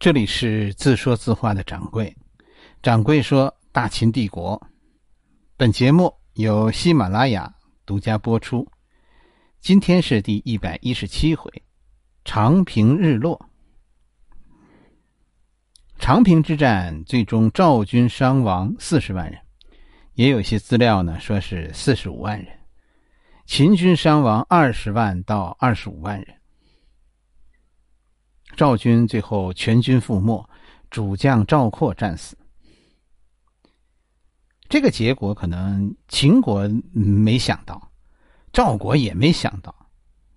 这里是自说自话的掌柜。掌柜说：“大秦帝国。”本节目由喜马拉雅独家播出。今天是第一百一十七回，长平日落。长平之战最终赵军伤亡四十万人，也有些资料呢说是四十五万人。秦军伤亡二十万到二十五万人。赵军最后全军覆没，主将赵括战死。这个结果可能秦国没想到，赵国也没想到，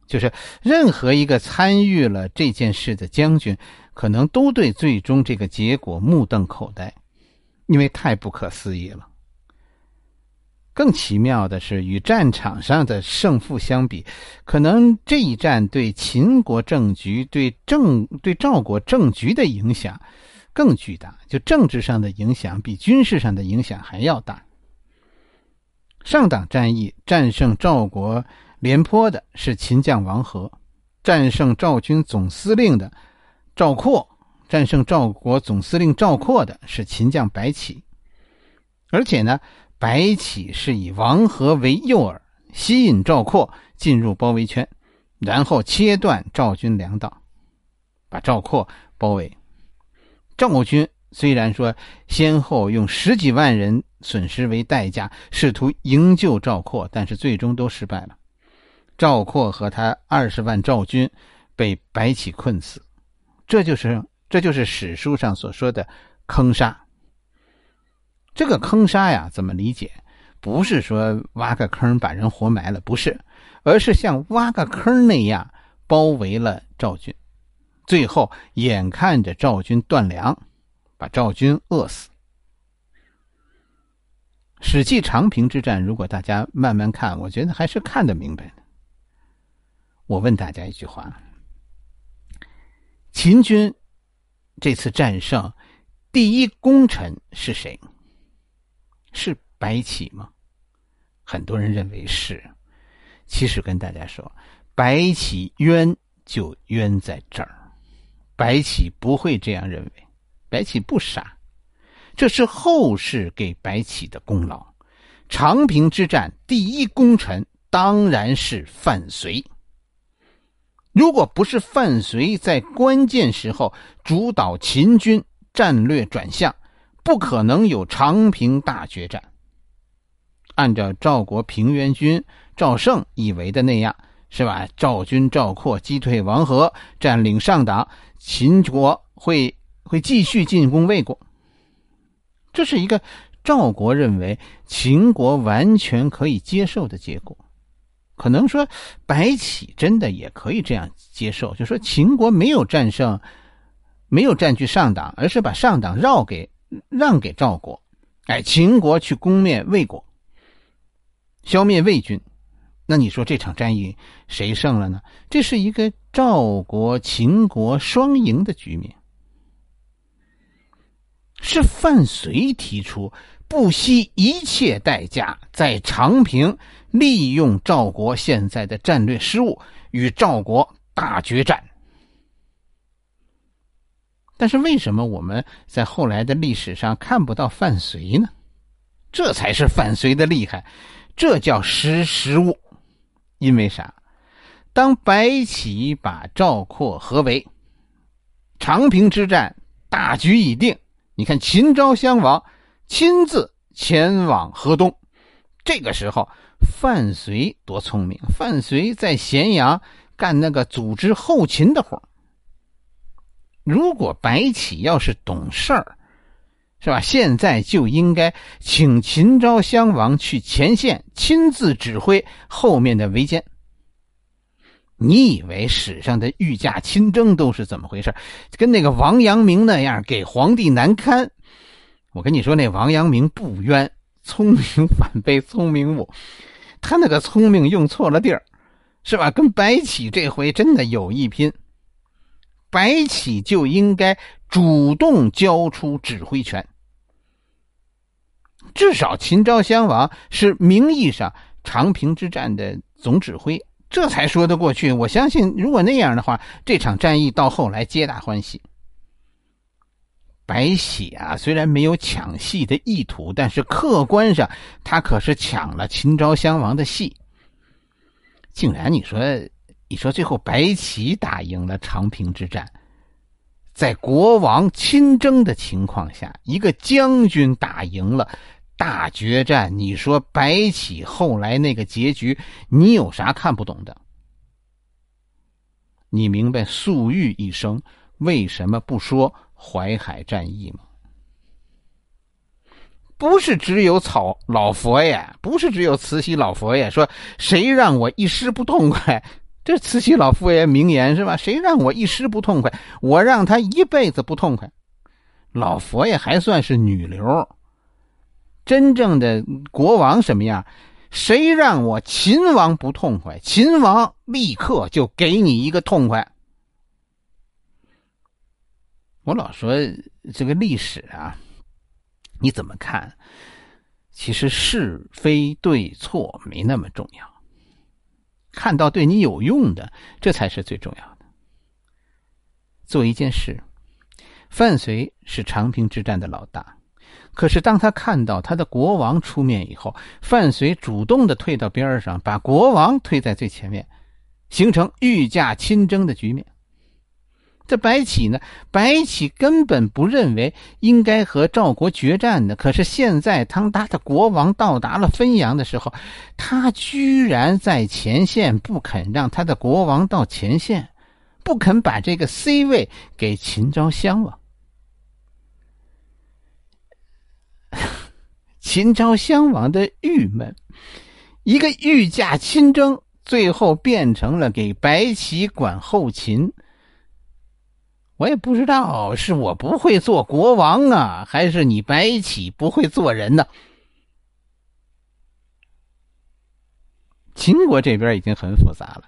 就是任何一个参与了这件事的将军，可能都对最终这个结果目瞪口呆，因为太不可思议了。更奇妙的是，与战场上的胜负相比，可能这一战对秦国政局、对政、对赵国政局的影响更巨大。就政治上的影响，比军事上的影响还要大。上党战役战胜赵国廉颇的是秦将王和，战胜赵军总司令的赵括，战胜赵国总司令赵括的是秦将白起，而且呢。白起是以王和为诱饵，吸引赵括进入包围圈，然后切断赵军粮道，把赵括包围。赵军虽然说先后用十几万人损失为代价，试图营救赵括，但是最终都失败了。赵括和他二十万赵军被白起困死，这就是这就是史书上所说的坑杀。这个坑杀呀，怎么理解？不是说挖个坑把人活埋了，不是，而是像挖个坑那样包围了赵军，最后眼看着赵军断粮，把赵军饿死。《史记·长平之战》，如果大家慢慢看，我觉得还是看得明白的。我问大家一句话：秦军这次战胜第一功臣是谁？是白起吗？很多人认为是。其实跟大家说，白起冤就冤在这儿。白起不会这样认为，白起不傻，这是后世给白起的功劳。长平之战第一功臣当然是范睢。如果不是范睢在关键时候主导秦军战略转向。不可能有长平大决战。按照赵国平原君赵胜以为的那样，是吧？赵军赵括击退王和，占领上党，秦国会会继续进攻魏国。这是一个赵国认为秦国完全可以接受的结果。可能说白起真的也可以这样接受，就说秦国没有战胜，没有占据上党，而是把上党绕给。让给赵国，哎，秦国去攻灭魏国，消灭魏军，那你说这场战役谁胜了呢？这是一个赵国、秦国双赢的局面。是范睢提出不惜一切代价在长平利用赵国现在的战略失误，与赵国大决战。但是为什么我们在后来的历史上看不到范睢呢？这才是范睢的厉害，这叫识时务。因为啥？当白起把赵括合围，长平之战大局已定。你看秦昭襄王亲自前往河东，这个时候范睢多聪明！范睢在咸阳干那个组织后勤的活如果白起要是懂事儿，是吧？现在就应该请秦昭襄王去前线亲自指挥后面的围歼。你以为史上的御驾亲征都是怎么回事？跟那个王阳明那样给皇帝难堪？我跟你说，那王阳明不冤，聪明反被聪明误，他那个聪明用错了地儿，是吧？跟白起这回真的有一拼。白起就应该主动交出指挥权，至少秦昭襄王是名义上长平之战的总指挥，这才说得过去。我相信，如果那样的话，这场战役到后来皆大欢喜。白起啊，虽然没有抢戏的意图，但是客观上他可是抢了秦昭襄王的戏。竟然你说，你说最后白起打赢了长平之战，在国王亲征的情况下，一个将军打赢了大决战，你说白起后来那个结局，你有啥看不懂的？你明白粟裕一生为什么不说淮海战役吗？不是只有草老佛爷，不是只有慈禧老佛爷说谁让我一时不痛快？这慈禧老佛爷名言是吧？谁让我一时不痛快，我让他一辈子不痛快。老佛爷还算是女流，真正的国王什么样？谁让我秦王不痛快，秦王立刻就给你一个痛快。我老说这个历史啊，你怎么看？其实是非对错没那么重要，看到对你有用的，这才是最重要的。做一件事，范睢是长平之战的老大。可是，当他看到他的国王出面以后，范睢主动的退到边上，把国王推在最前面，形成御驾亲征的局面。这白起呢？白起根本不认为应该和赵国决战的。可是现在，当他的国王到达了汾阳的时候，他居然在前线不肯让他的国王到前线，不肯把这个 C 位给秦昭襄王。秦昭襄王的郁闷，一个御驾亲征，最后变成了给白起管后勤。我也不知道是我不会做国王啊，还是你白起不会做人呢？秦国这边已经很复杂了，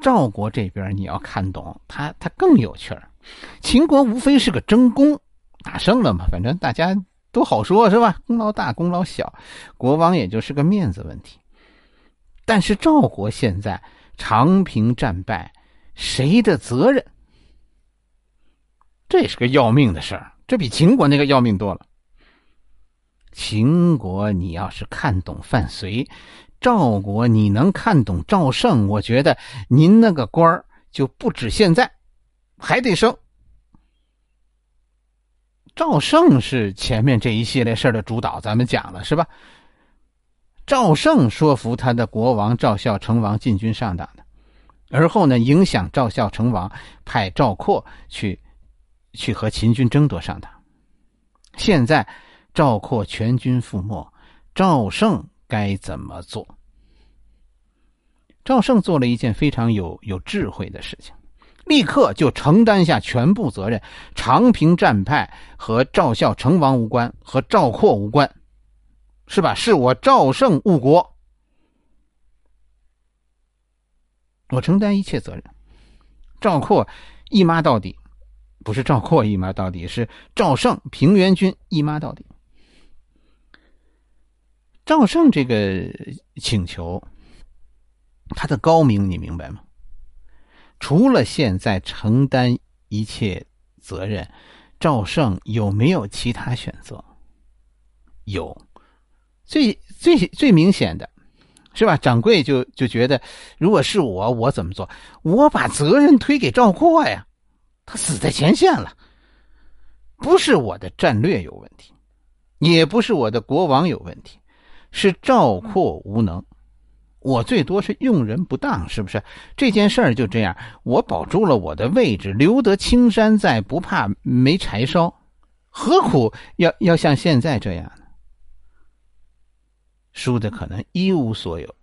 赵国这边你要看懂，他他更有趣儿。秦国无非是个争功，打胜了嘛，反正大家。都好说，是吧？功劳大，功劳小，国王也就是个面子问题。但是赵国现在长平战败，谁的责任？这是个要命的事儿，这比秦国那个要命多了。秦国你要是看懂范睢，赵国你能看懂赵胜，我觉得您那个官儿就不止现在，还得升。赵胜是前面这一系列事儿的主导，咱们讲了是吧？赵胜说服他的国王赵孝成王进军上党的，而后呢，影响赵孝成王派赵括去去和秦军争夺上党。现在赵括全军覆没，赵胜该怎么做？赵胜做了一件非常有有智慧的事情。立刻就承担下全部责任。长平战败和赵孝成王无关，和赵括无关，是吧？是我赵胜误国，我承担一切责任。赵括一妈到底，不是赵括一妈到底，是赵胜平原君一妈到底。赵胜这个请求，他的高明，你明白吗？除了现在承担一切责任，赵胜有没有其他选择？有，最最最明显的，是吧？掌柜就就觉得，如果是我，我怎么做？我把责任推给赵括呀，他死在前线了。不是我的战略有问题，也不是我的国王有问题，是赵括无能。我最多是用人不当，是不是？这件事儿就这样，我保住了我的位置，留得青山在，不怕没柴烧，何苦要要像现在这样呢？输的可能一无所有。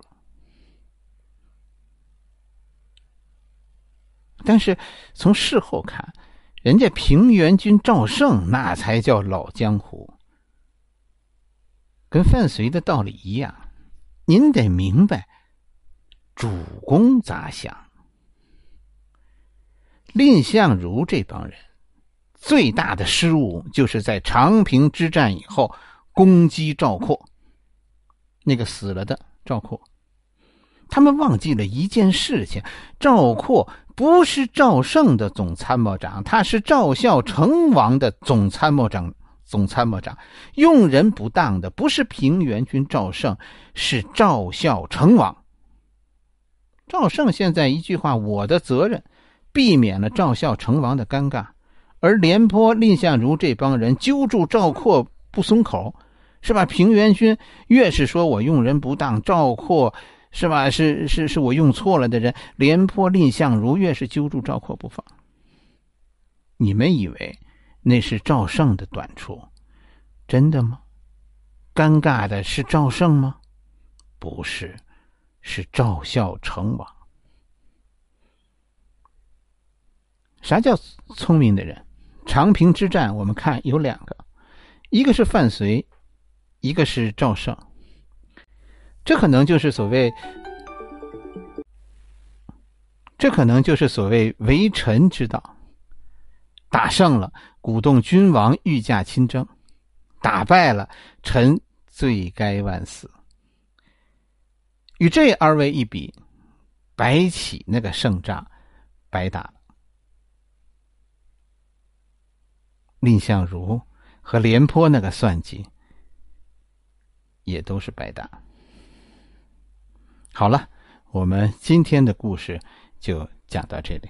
但是从事后看，人家平原君赵胜那才叫老江湖，跟范睢的道理一样。您得明白，主公咋想。蔺相如这帮人最大的失误，就是在长平之战以后攻击赵括，那个死了的赵括。他们忘记了一件事情：赵括不是赵胜的总参谋长，他是赵孝成王的总参谋长。总参谋长用人不当的不是平原君赵胜，是赵孝成王。赵胜现在一句话：“我的责任”，避免了赵孝成王的尴尬。而廉颇、蔺相如这帮人揪住赵括不松口，是吧？平原君越是说我用人不当，赵括是吧？是是是我用错了的人。廉颇、蔺相如越是揪住赵括不放。你们以为？那是赵胜的短处，真的吗？尴尬的是赵胜吗？不是，是赵孝成王。啥叫聪明的人？长平之战，我们看有两个，一个是范睢，一个是赵胜。这可能就是所谓，这可能就是所谓为臣之道。打胜了，鼓动君王御驾亲征；打败了，臣罪该万死。与这二位一比，白起那个胜仗白打了。蔺相如和廉颇那个算计也都是白打。好了，我们今天的故事就讲到这里。